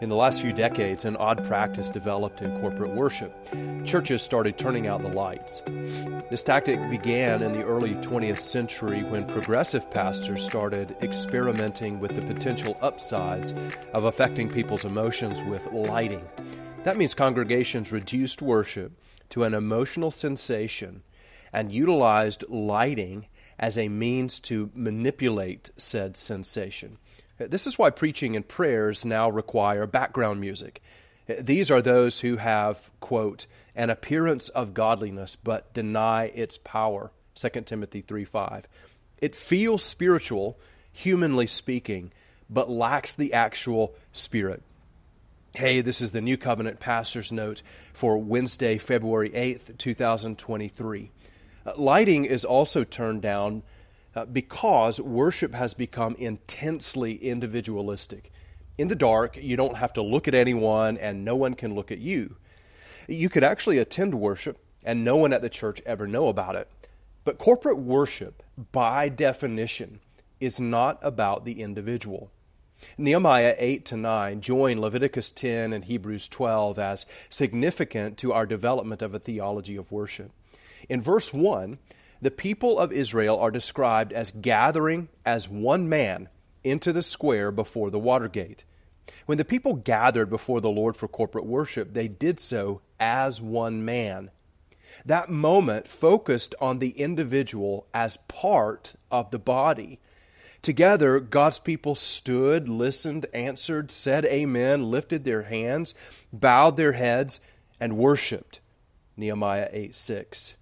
In the last few decades, an odd practice developed in corporate worship. Churches started turning out the lights. This tactic began in the early 20th century when progressive pastors started experimenting with the potential upsides of affecting people's emotions with lighting. That means congregations reduced worship to an emotional sensation and utilized lighting as a means to manipulate said sensation. This is why preaching and prayers now require background music. These are those who have, quote, an appearance of godliness but deny its power. 2 Timothy 3 5. It feels spiritual, humanly speaking, but lacks the actual spirit. Hey, this is the New Covenant Pastor's Note for Wednesday, February 8th, 2023. Uh, lighting is also turned down uh, because worship has become intensely individualistic. In the dark, you don't have to look at anyone and no one can look at you. You could actually attend worship and no one at the church ever know about it. But corporate worship, by definition, is not about the individual. Nehemiah 8 to 9 join Leviticus 10 and Hebrews 12 as significant to our development of a theology of worship. In verse 1, the people of Israel are described as gathering as one man into the square before the water gate. When the people gathered before the Lord for corporate worship, they did so as one man. That moment focused on the individual as part of the body. Together, God's people stood, listened, answered, said amen, lifted their hands, bowed their heads, and worshiped. Nehemiah 8 6.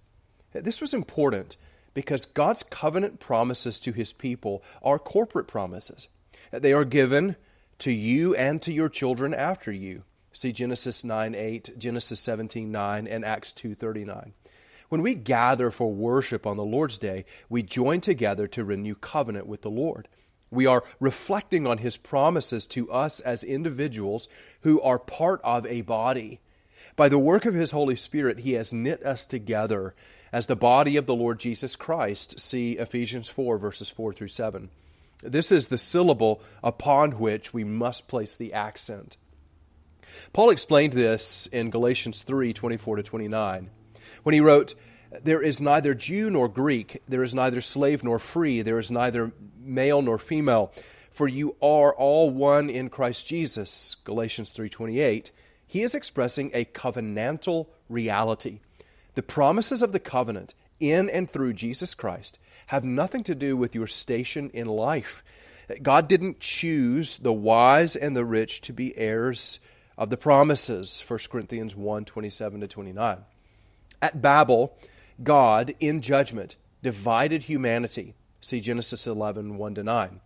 This was important because God's covenant promises to his people are corporate promises. They are given to you and to your children after you. See Genesis 9 8, Genesis 17 9, and Acts 2 39. When we gather for worship on the Lord's Day, we join together to renew covenant with the Lord. We are reflecting on His promises to us as individuals who are part of a body. By the work of His Holy Spirit, He has knit us together as the body of the Lord Jesus Christ. See Ephesians 4, verses 4 through 7. This is the syllable upon which we must place the accent. Paul explained this in Galatians 3 24 to 29, when he wrote, There is neither Jew nor Greek, there is neither slave nor free, there is neither male nor female, for you are all one in Christ Jesus. Galatians 3:28. He is expressing a covenantal reality. The promises of the covenant in and through Jesus Christ have nothing to do with your station in life. God didn't choose the wise and the rich to be heirs of the promises, 1 Corinthians 1 27 to 29. At Babel, God, in judgment, divided humanity. See Genesis 11 1 to 9.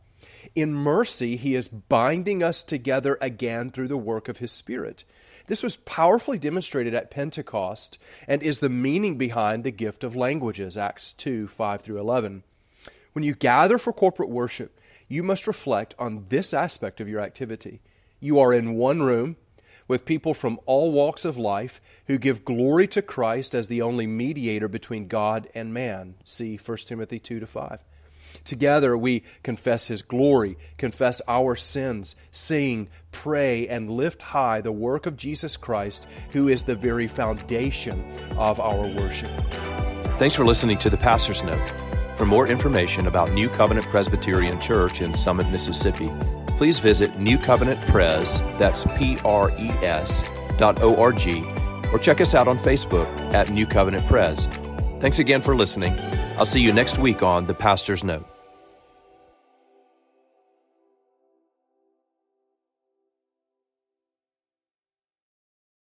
In mercy, He is binding us together again through the work of His Spirit. This was powerfully demonstrated at Pentecost and is the meaning behind the gift of languages, Acts 2 5 through 11. When you gather for corporate worship, you must reflect on this aspect of your activity. You are in one room with people from all walks of life who give glory to Christ as the only mediator between God and man. See 1 Timothy 2 to 5. Together we confess His glory, confess our sins, sing, pray, and lift high the work of Jesus Christ, who is the very foundation of our worship. Thanks for listening to the Pastor's Note. For more information about New Covenant Presbyterian Church in Summit, Mississippi, please visit New Covenant Pres, that's P R E S, dot O R G, or check us out on Facebook at New Covenant Pres. Thanks again for listening. I'll see you next week on The Pastor's Note.